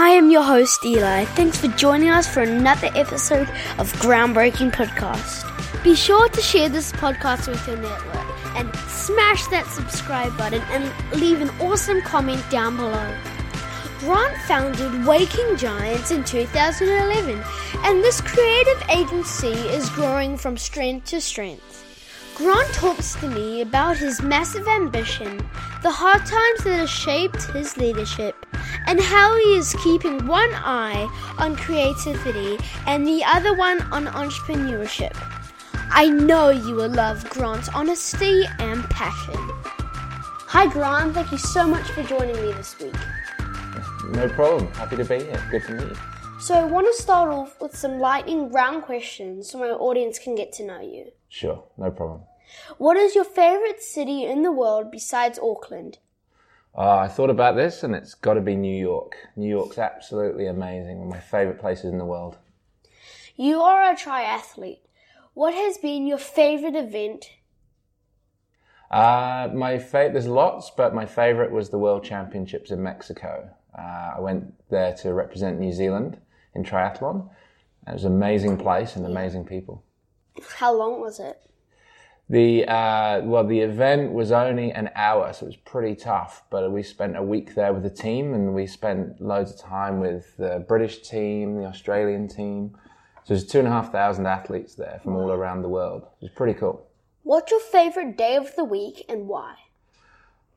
I am your host, Eli. Thanks for joining us for another episode of Groundbreaking Podcast. Be sure to share this podcast with your network and smash that subscribe button and leave an awesome comment down below. Grant founded Waking Giants in 2011, and this creative agency is growing from strength to strength. Grant talks to me about his massive ambition, the hard times that have shaped his leadership, and how he is keeping one eye on creativity and the other one on entrepreneurship. I know you will love Grant's honesty and passion. Hi, Grant. Thank you so much for joining me this week. No problem. Happy to be here. Good to meet you. So, I want to start off with some lightning round questions so my audience can get to know you. Sure, no problem. What is your favorite city in the world besides Auckland? Uh, I thought about this and it's got to be New York. New York's absolutely amazing. One of my favorite places in the world. You are a triathlete. What has been your favorite event? Uh, my fa- there's lots, but my favorite was the World Championships in Mexico. Uh, I went there to represent New Zealand in triathlon. It was an amazing place and amazing people. How long was it? The uh, well, the event was only an hour, so it was pretty tough. But we spent a week there with the team, and we spent loads of time with the British team, the Australian team. So there's two and a half thousand athletes there from all around the world. It was pretty cool. What's your favorite day of the week and why?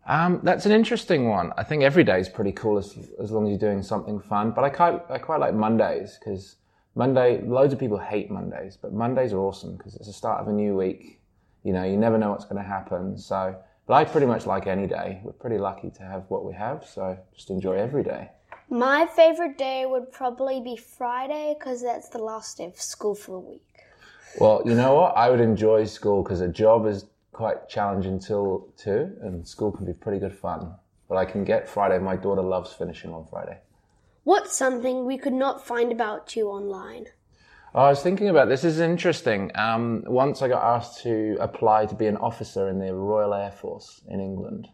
Um, that's an interesting one. I think every day is pretty cool as, as long as you're doing something fun. But I quite, I quite like Mondays because Monday, loads of people hate Mondays, but Mondays are awesome because it's the start of a new week. You know, you never know what's going to happen. So, but I pretty much like any day. We're pretty lucky to have what we have. So just enjoy every day. My favorite day would probably be Friday because that's the last day of school for the week. Well, you know what? I would enjoy school because a job is quite challenging till two, and school can be pretty good fun. But I can get Friday. My daughter loves finishing on Friday. What's something we could not find about you online? I was thinking about this. This is interesting. Um, once I got asked to apply to be an officer in the Royal Air Force in England,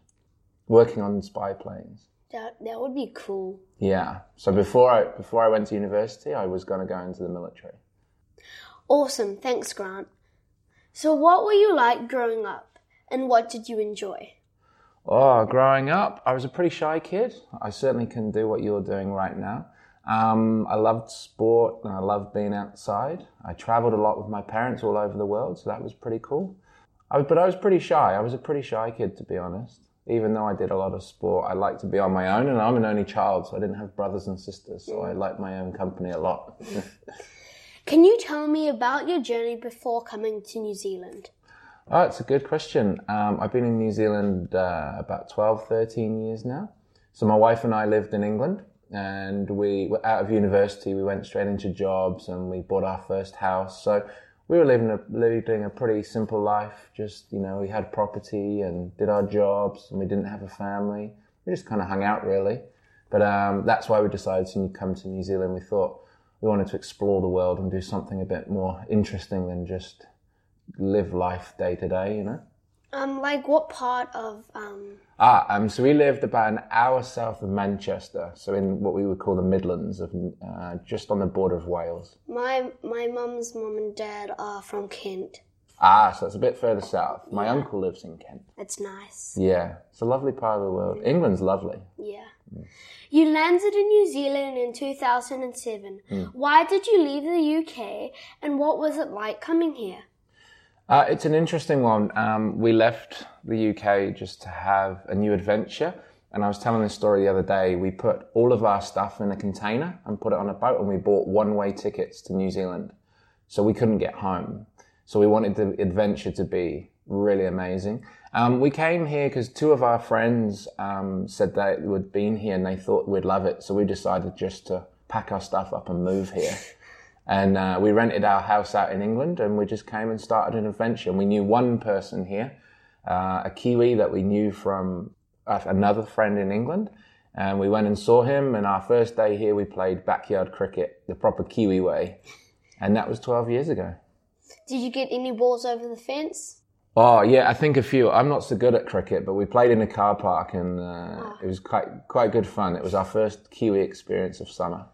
working on spy planes. That that would be cool. Yeah. So before I before I went to university, I was going to go into the military. Awesome. Thanks, Grant. So, what were you like growing up, and what did you enjoy? Oh, growing up, I was a pretty shy kid. I certainly can do what you're doing right now. Um, I loved sport and I loved being outside. I traveled a lot with my parents all over the world, so that was pretty cool. I, but I was pretty shy. I was a pretty shy kid, to be honest. Even though I did a lot of sport, I liked to be on my own, and I'm an only child, so I didn't have brothers and sisters, so I liked my own company a lot. Can you tell me about your journey before coming to New Zealand? Oh, it's a good question. Um, I've been in New Zealand uh, about 12, 13 years now. So my wife and I lived in England and we were out of university. We went straight into jobs and we bought our first house. So we were living a, living a pretty simple life. Just, you know, we had property and did our jobs and we didn't have a family. We just kind of hung out really. But um, that's why we decided to come to New Zealand. We thought we wanted to explore the world and do something a bit more interesting than just live life day to day, you know? Um, like what part of um? Ah, um, so we lived about an hour south of Manchester, so in what we would call the Midlands, of uh, just on the border of Wales. My my mum's mum and dad are from Kent. Ah, so it's a bit further south. My uncle lives in Kent. It's nice. Yeah, it's a lovely part of the world. England's lovely. Yeah. You landed in New Zealand in 2007. Why did you leave the UK and what was it like coming here? Uh, it's an interesting one. Um, we left the UK just to have a new adventure. And I was telling this story the other day. We put all of our stuff in a container and put it on a boat, and we bought one way tickets to New Zealand. So we couldn't get home. So we wanted the adventure to be really amazing. Um, we came here because two of our friends um, said they had been here and they thought we'd love it. So we decided just to pack our stuff up and move here. And uh, we rented our house out in England and we just came and started an adventure. And we knew one person here, uh, a Kiwi that we knew from uh, another friend in England. And we went and saw him. And our first day here, we played backyard cricket the proper Kiwi way. And that was 12 years ago. Did you get any balls over the fence? Oh yeah, I think a few. I'm not so good at cricket, but we played in a car park, and uh, it was quite quite good fun. It was our first Kiwi experience of summer.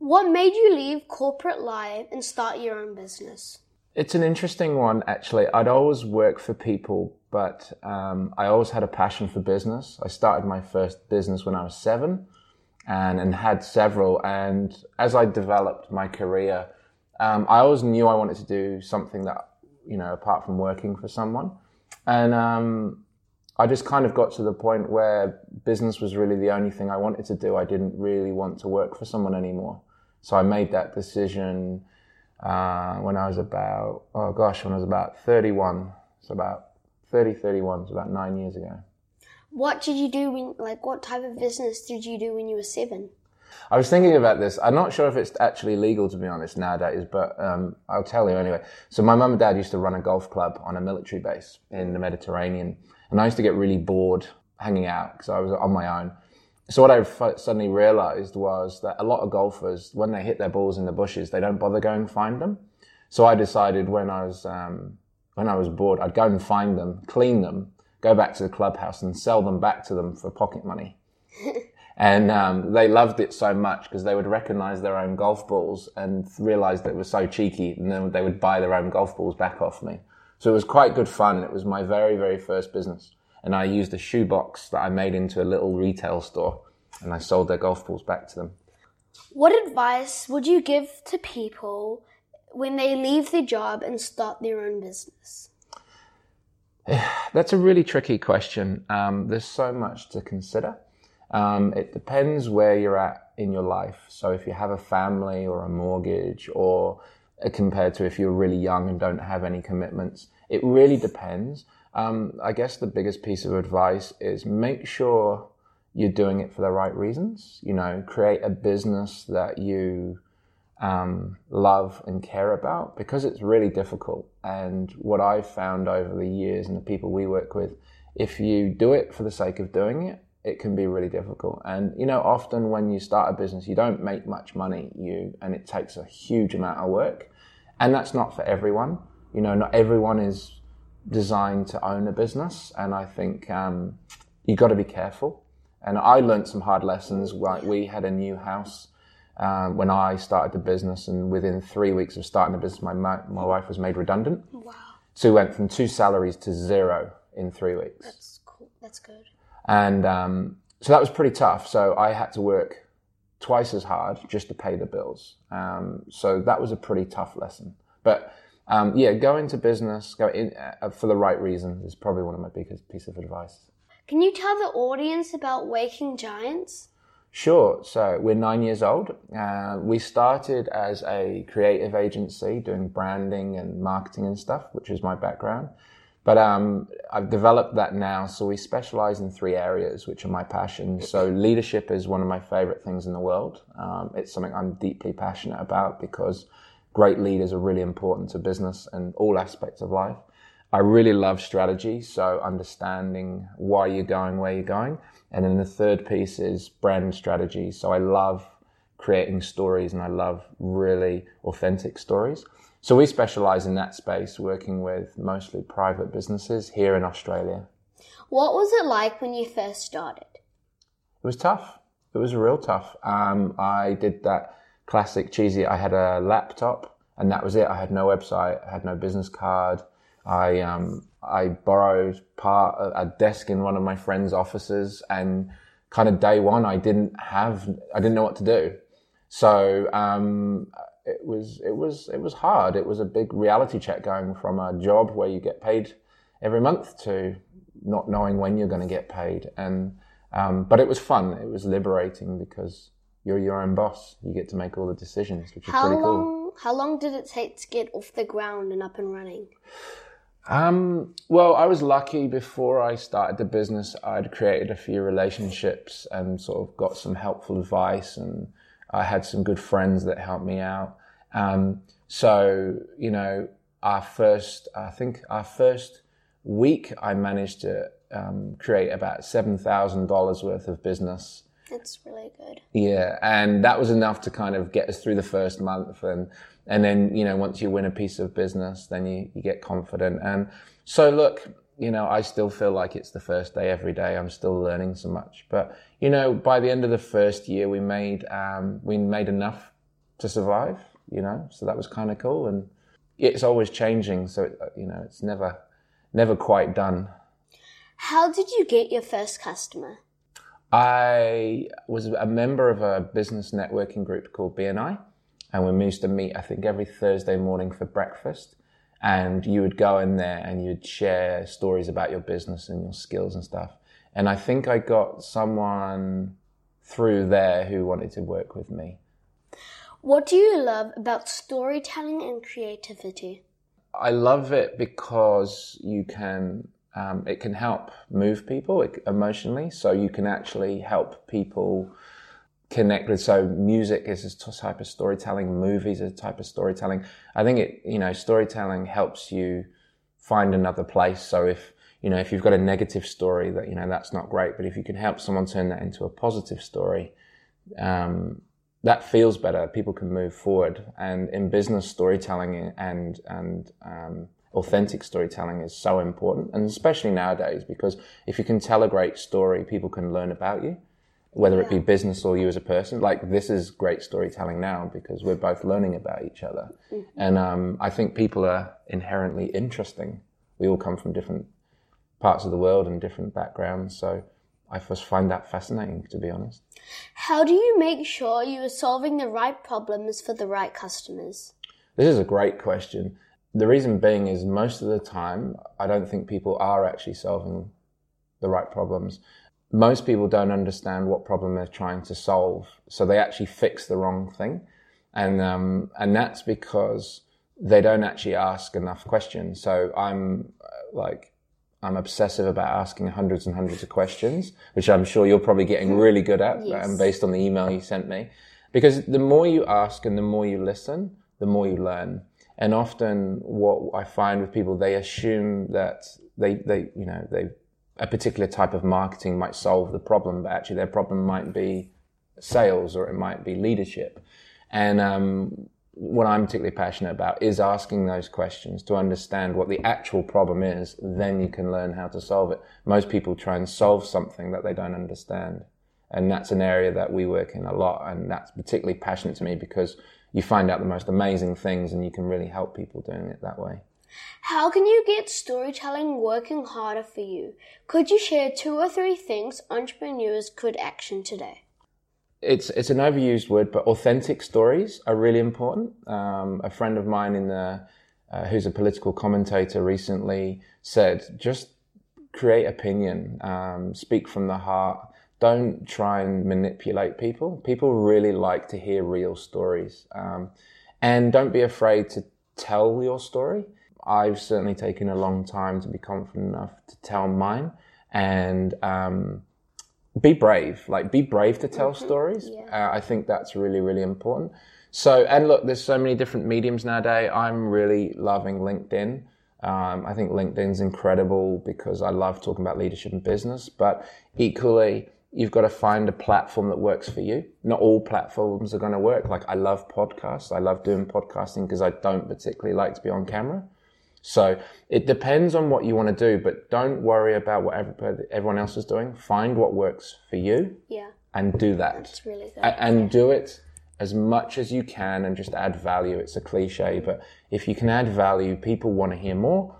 What made you leave corporate life and start your own business? It's an interesting one, actually. I'd always worked for people, but um, I always had a passion for business. I started my first business when I was seven, and and had several. And as I developed my career, um, I always knew I wanted to do something that you know, apart from working for someone. And um, I just kind of got to the point where business was really the only thing I wanted to do. I didn't really want to work for someone anymore. So I made that decision uh, when I was about, oh gosh, when I was about 31. So about 30, 31, so about nine years ago. What did you do when, like, what type of business did you do when you were seven? I was thinking about this. I'm not sure if it's actually legal to be honest nowadays, but um, I'll tell you anyway. So my mum and dad used to run a golf club on a military base in the Mediterranean, and I used to get really bored hanging out because I was on my own. So what I suddenly realised was that a lot of golfers, when they hit their balls in the bushes, they don't bother going find them. So I decided when I was um, when I was bored, I'd go and find them, clean them, go back to the clubhouse, and sell them back to them for pocket money. And um, they loved it so much because they would recognize their own golf balls and realize that it was so cheeky. And then they would buy their own golf balls back off me. So it was quite good fun. It was my very, very first business. And I used a shoebox that I made into a little retail store and I sold their golf balls back to them. What advice would you give to people when they leave their job and start their own business? That's a really tricky question. Um, there's so much to consider. Um, it depends where you're at in your life. So if you have a family or a mortgage, or uh, compared to if you're really young and don't have any commitments, it really depends. Um, I guess the biggest piece of advice is make sure you're doing it for the right reasons. You know, create a business that you um, love and care about because it's really difficult. And what I've found over the years and the people we work with, if you do it for the sake of doing it, it can be really difficult. And you know, often when you start a business, you don't make much money, you and it takes a huge amount of work. And that's not for everyone. You know, not everyone is designed to own a business, and I think um, you got to be careful. And I learned some hard lessons. Like we had a new house um, when I started the business, and within three weeks of starting the business, my my wife was made redundant. Wow! So we went from two salaries to zero in three weeks. That's cool. That's good. And um, so that was pretty tough. So I had to work twice as hard just to pay the bills. Um, so that was a pretty tough lesson. But um, yeah, go into business, go in uh, for the right reasons is probably one of my biggest piece of advice. Can you tell the audience about Waking Giants? Sure. So we're nine years old. Uh, we started as a creative agency doing branding and marketing and stuff, which is my background. But um, I've developed that now. So we specialize in three areas, which are my passions. So leadership is one of my favorite things in the world. Um, it's something I'm deeply passionate about because great leaders are really important to business and all aspects of life. I really love strategy. So understanding why you're going, where you're going. And then the third piece is brand strategy. So I love creating stories and I love really authentic stories. So we specialize in that space, working with mostly private businesses here in Australia. What was it like when you first started? It was tough. It was real tough. Um, I did that classic cheesy. I had a laptop and that was it. I had no website. I had no business card. I um, I borrowed part a desk in one of my friend's offices, and kind of day one, I didn't have, I didn't know what to do. So um, it was it was it was hard. It was a big reality check going from a job where you get paid every month to not knowing when you're going to get paid. And um, but it was fun. It was liberating because you're your own boss. You get to make all the decisions, which is how pretty long, cool. How long did it take to get off the ground and up and running? Um, well, I was lucky before I started the business. I'd created a few relationships and sort of got some helpful advice and I had some good friends that helped me out. Um, so, you know, our first, I think our first week, I managed to um, create about $7,000 worth of business. That's really good. Yeah. And that was enough to kind of get us through the first month. And, and then, you know, once you win a piece of business, then you, you get confident. And So look, you know, I still feel like it's the first day every day. I'm still learning so much, but you know, by the end of the first year, we made um, we made enough to survive. You know, so that was kind of cool, and it's always changing. So it, you know, it's never never quite done. How did you get your first customer? I was a member of a business networking group called BNI, and we used to meet, I think, every Thursday morning for breakfast. And you would go in there and you'd share stories about your business and your skills and stuff. And I think I got someone through there who wanted to work with me. What do you love about storytelling and creativity? I love it because you can um, it can help move people emotionally. So you can actually help people connect with. So music is a type of storytelling. Movies is a type of storytelling. I think it, you know, storytelling helps you find another place. So if, you know, if you've got a negative story that, you know, that's not great, but if you can help someone turn that into a positive story, um, that feels better. People can move forward. And in business storytelling and, and, um, authentic storytelling is so important, and especially nowadays because if you can tell a great story, people can learn about you, whether yeah. it be business or you as a person. Like this is great storytelling now because we're both learning about each other, mm-hmm. and um, I think people are inherently interesting. We all come from different parts of the world and different backgrounds, so. I first find that fascinating, to be honest. How do you make sure you are solving the right problems for the right customers? This is a great question. The reason being is most of the time, I don't think people are actually solving the right problems. Most people don't understand what problem they're trying to solve, so they actually fix the wrong thing, and um, and that's because they don't actually ask enough questions. So I'm uh, like I'm obsessive about asking hundreds and hundreds of questions, which I'm sure you're probably getting really good at, yes. um, based on the email you sent me. Because the more you ask and the more you listen, the more you learn. And often what I find with people, they assume that they, they, you know, they, a particular type of marketing might solve the problem, but actually their problem might be sales or it might be leadership. And, um, what I'm particularly passionate about is asking those questions to understand what the actual problem is. Then you can learn how to solve it. Most people try and solve something that they don't understand. And that's an area that we work in a lot. And that's particularly passionate to me because you find out the most amazing things and you can really help people doing it that way. How can you get storytelling working harder for you? Could you share two or three things entrepreneurs could action today? It's it's an overused word, but authentic stories are really important. Um, a friend of mine in the uh, who's a political commentator recently said, just create opinion, um, speak from the heart, don't try and manipulate people. People really like to hear real stories. Um, and don't be afraid to tell your story. I've certainly taken a long time to be confident enough to tell mine and um, be brave. Like, be brave to tell mm-hmm. stories. Yeah. Uh, I think that's really, really important. So, and look, there's so many different mediums nowadays. I'm really loving LinkedIn. Um, I think LinkedIn's incredible because I love talking about leadership and business, but equally, you've got to find a platform that works for you. Not all platforms are going to work. Like I love podcasts. I love doing podcasting because I don't particularly like to be on camera. So it depends on what you want to do, but don't worry about what everyone else is doing. Find what works for you. Yeah. And do that. That's really good. And, do it as much as you can and just add value. It's a cliche, but if you can add value, people want to hear more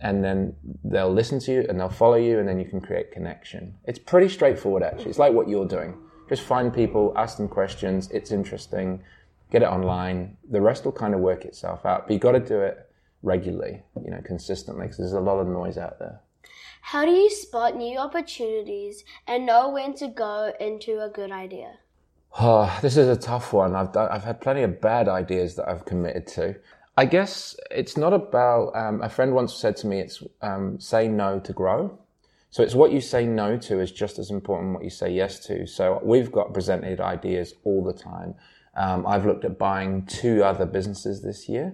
and then they'll listen to you and they'll follow you and then you can create connection. It's pretty straightforward actually. It's like what you're doing. Just find people, ask them questions, it's interesting, get it online. The rest will kind of work itself out. But you've got to do it regularly, you know, consistently because there's a lot of noise out there. How do you spot new opportunities and know when to go into a good idea? Oh, this is a tough one. I've done, I've had plenty of bad ideas that I've committed to. I guess it's not about, um, a friend once said to me, it's um, say no to grow. So it's what you say no to is just as important what you say yes to. So we've got presented ideas all the time. Um, I've looked at buying two other businesses this year,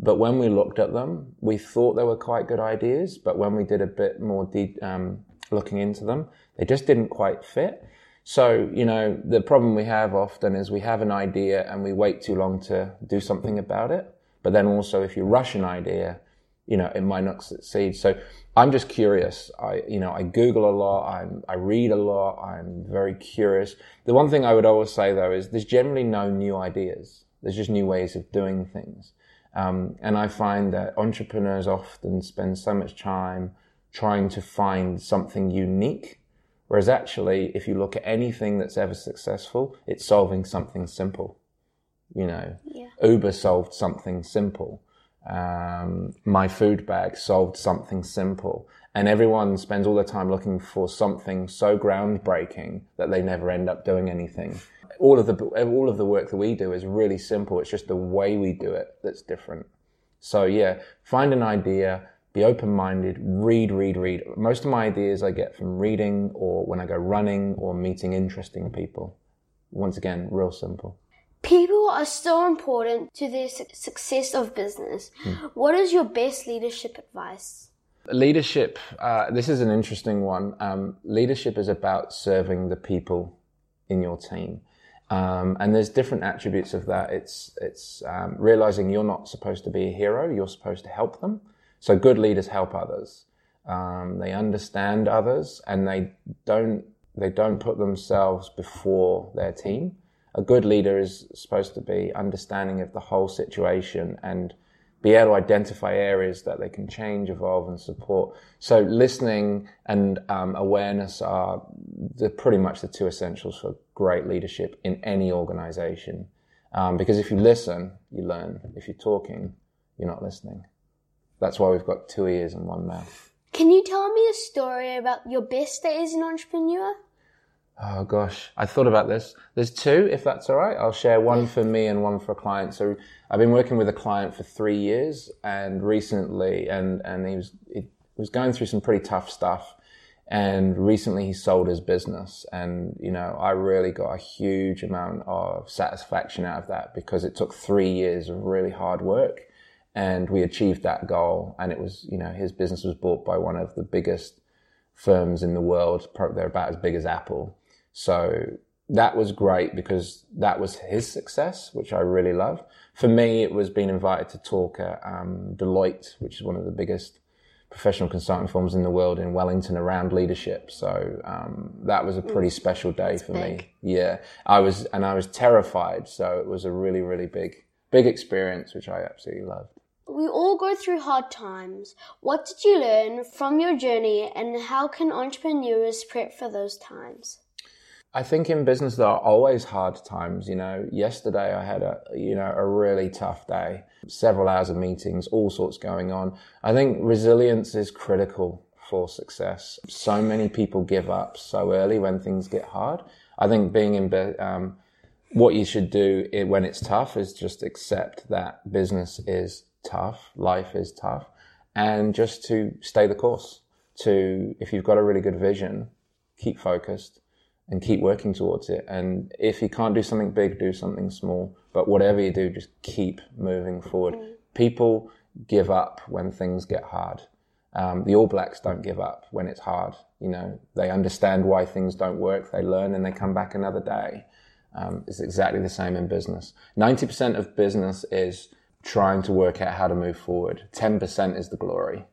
but when we looked at them, we thought they were quite good ideas. But when we did a bit more de- um, looking into them, they just didn't quite fit. So, you know, the problem we have often is we have an idea and we wait too long to do something about it. But then also, if you rush an idea, you know, it might not succeed. So I'm just curious. I, you know, I Google a lot. I'm, I read a lot. I'm very curious. The one thing I would always say though is there's generally no new ideas. There's just new ways of doing things. Um, and I find that entrepreneurs often spend so much time trying to find something unique. Whereas actually, if you look at anything that's ever successful, it's solving something simple. You know, Yeah. Uber solved something simple. Um, my food bag solved something simple. And everyone spends all their time looking for something so groundbreaking that they never end up doing anything. All of the all of the work that we do is really simple. It's just the way we do it that's different. So yeah, find an idea, be open-minded, read, read, read. Most of my ideas I get from reading or when I go running or meeting interesting people. Once again, real simple. People are so important to the success of business. What is your best leadership advice? Leadership, uh, this is an interesting one. Um, leadership is about serving the people in your team. Um, and there's different attributes of that. It's, it's um, realizing you're not supposed to be a hero, you're supposed to help them. So good leaders help others. Um, they understand others and they don't, they don't put themselves before their team. A good leader is supposed to be understanding of the whole situation and be able to identify areas that they can change, evolve, and support. So listening and um, awareness are the, pretty much the two essentials for great leadership in any organization. Um, because if you listen, you learn. If you're talking, you're not listening. That's why we've got two ears and one mouth. Can you tell me a story about your best days as an entrepreneur? Oh gosh, I thought about this. There's two, if that's all right. I'll share one for me and one for a client. So I've been working with a client for three years, and recently, and and he was he was going through some pretty tough stuff, and recently he sold his business, and you know I really got a huge amount of satisfaction out of that because it took three years of really hard work, and we achieved that goal, and it was you know his business was bought by one of the biggest firms in the world. They're about as big as Apple. So that was great because that was his success, which I really love. For me, it was being invited to talk at um, Deloitte, which is one of the biggest professional consulting firms in the world in Wellington around leadership. So um, that was a pretty special day for me. Yeah, I was, and I was terrified. So it was a really, really big, big experience, which I absolutely loved. We all go through hard times. What did you learn from your journey and how can entrepreneurs prep for those times? I think in business there are always hard times. You know, yesterday I had a you know a really tough day, several hours of meetings, all sorts going on. I think resilience is critical for success. So many people give up so early when things get hard. I think being in um, what you should do when it's tough is just accept that business is tough, life is tough, and just to stay the course. To if you've got a really good vision, keep focused and keep working towards it. And if you can't do something big, do something small. But whatever you do, just keep moving forward. People give up when things get hard. Um, the All Blacks don't give up when it's hard. You know, they understand why things don't work. They learn and they come back another day. Um, it's exactly the same in business. 90% of business is trying to work out how to move forward. 10% is the glory,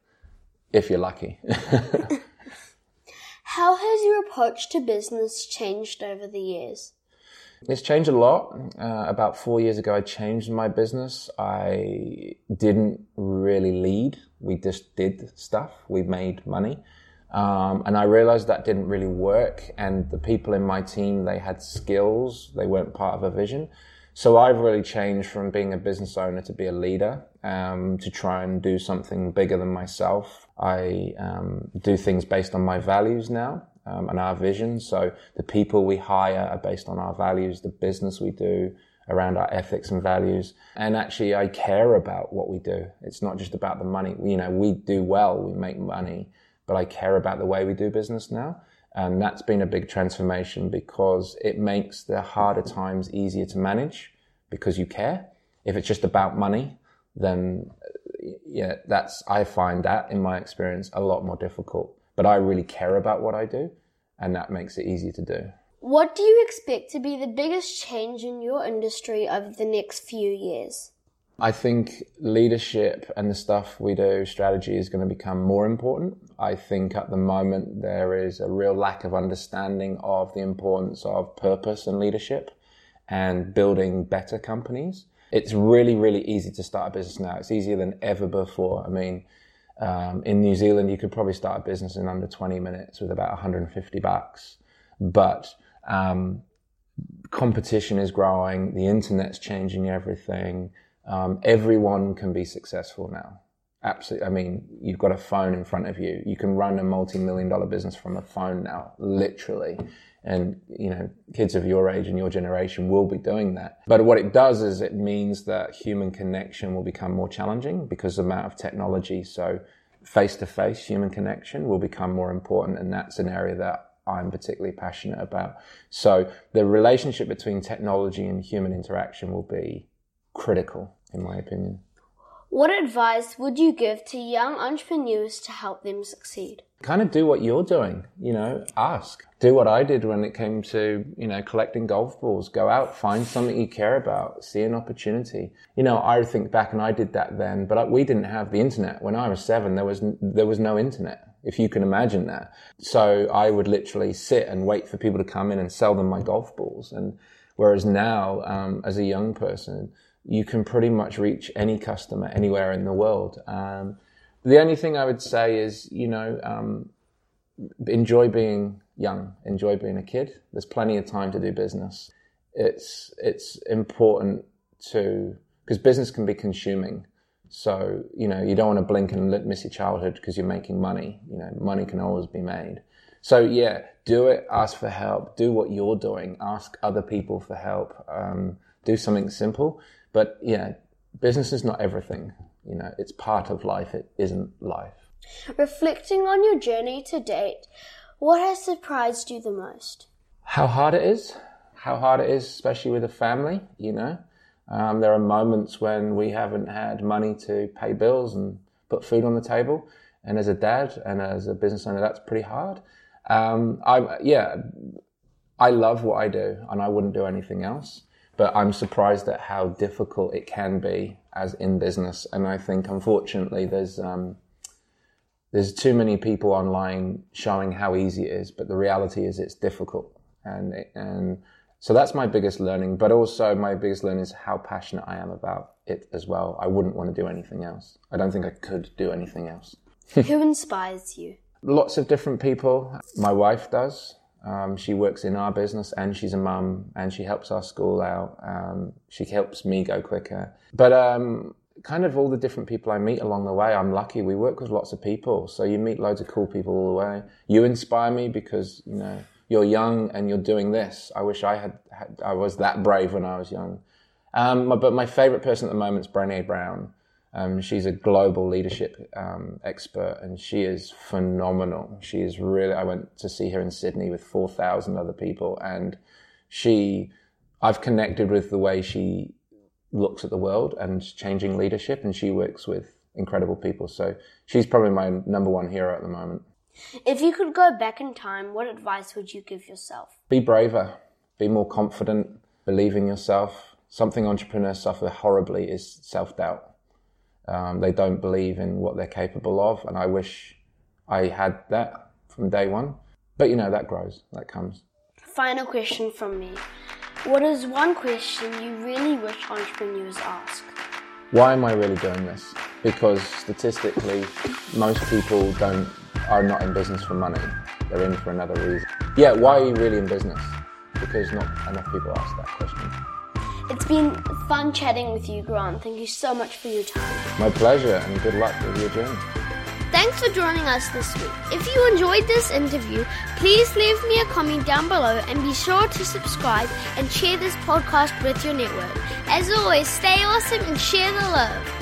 if you're lucky. How has your approach to business changed over the years? It's changed a lot. Uh, about four years ago, I changed my business. I didn't really lead. We just did stuff. We made money. Um, and I realized that didn't really work. And the people in my team, they had skills. They weren't part of a vision. So I've really changed from being a business owner to be a leader, um, to try and do something bigger than myself. I um, do things based on my values now um, and our vision. So the people we hire are based on our values, the business we do around our ethics and values. And actually, I care about what we do. It's not just about the money. You know, we do well, we make money, but I care about the way we do business now. And that's been a big transformation because it makes the harder times easier to manage because you care. If it's just about money, then uh, yeah, that's, I find that in my experience a lot more difficult. But I really care about what I do and that makes it easy to do. What do you expect to be the biggest change in your industry over the next few years? I think leadership and the stuff we do, strategy, is going to become more important. I think at the moment there is a real lack of understanding of the importance of purpose and leadership and building better companies. It's really, really easy to start a business now. It's easier than ever before. I mean, um, in New Zealand, you could probably start a business in under 20 minutes with about 150 bucks. But um, competition is growing, the internet's changing everything. Um, everyone can be successful now. Absolutely. I mean, you've got a phone in front of you. You can run a multi-million dollar business from a phone now, literally. And, you know, kids of your age and your generation will be doing that. But what it does is it means that human connection will become more challenging because of the amount of technology. So face to face human connection will become more important. And that's an area that I'm particularly passionate about. So the relationship between technology and human interaction will be critical, in my opinion. What advice would you give to young entrepreneurs to help them succeed? Kind of do what you're doing, you know, ask. Do what I did when it came to, you know, collecting golf balls. Go out, find something you care about, see an opportunity. You know, I think back and I did that then, but we didn't have the internet. When I was seven, there was, there was no internet if you can imagine that. So I would literally sit and wait for people to come in and sell them my golf balls. And whereas now, um, as a young person, you can pretty much reach any customer anywhere in the world. Um, the only thing I would say is, you know, um, enjoy being young, enjoy being a kid. There's plenty of time to do business. It's it's important to because business can be consuming. So you know you don't want to blink and miss your childhood because you're making money. You know, money can always be made. So yeah, do it. Ask for help. Do what you're doing. Ask other people for help. Um, do something simple. But yeah, business is not everything. You know, it's part of life. It isn't life. Reflecting on your journey to date, what has surprised you the most? How hard it is. How hard it is, especially with a family. You know, um, there are moments when we haven't had money to pay bills and put food on the table. And as a dad and as a business owner, that's pretty hard. Um, I yeah, I love what I do, and I wouldn't do anything else but I'm surprised at how difficult it can be as in business. And I think, unfortunately, there's um, there's too many people online showing how easy it is, but the reality is it's difficult. And and so that's my biggest learning. But also my biggest learning is how passionate I am about it as well. I wouldn't want to do anything else. I don't think I could do anything else. Who inspires you? Lots of different people. My wife does. Um, she works in our business and she's a mum and she helps our school out. Um, she helps me go quicker. But um, kind of all the different people I meet along the way, I'm lucky. We work with lots of people. So you meet loads of cool people all the way. You inspire me because, you know, you're young and you're doing this. I wish I had, had I was that brave when I was young. Um, but my favorite person at the moment is Brené Brown. Um, she's a global leadership um, expert, and she is phenomenal. She is really. I went to see her in Sydney with four thousand other people, and she. I've connected with the way she looks at the world and changing leadership, and she works with incredible people. So she's probably my number one hero at the moment. If you could go back in time, what advice would you give yourself? Be braver, be more confident, believe in yourself. Something entrepreneurs suffer horribly is self doubt um, they don't believe in what they're capable of, and I wish I had that from day one. But you know, that grows, that comes. Final question from me. What is one question you really wish entrepreneurs ask? Why am I really doing this? Because statistically, most people don't are not in business for money. They're in for another reason. Yeah, why are you really in business? Because not enough people ask that question. It's been fun chatting with you, Grant. Thank you so much for your time. My pleasure, and good luck with your journey. Thanks for joining us this week. If you enjoyed this interview, please leave me a comment down below and be sure to subscribe and share this podcast with your network. As always, stay awesome and share the love.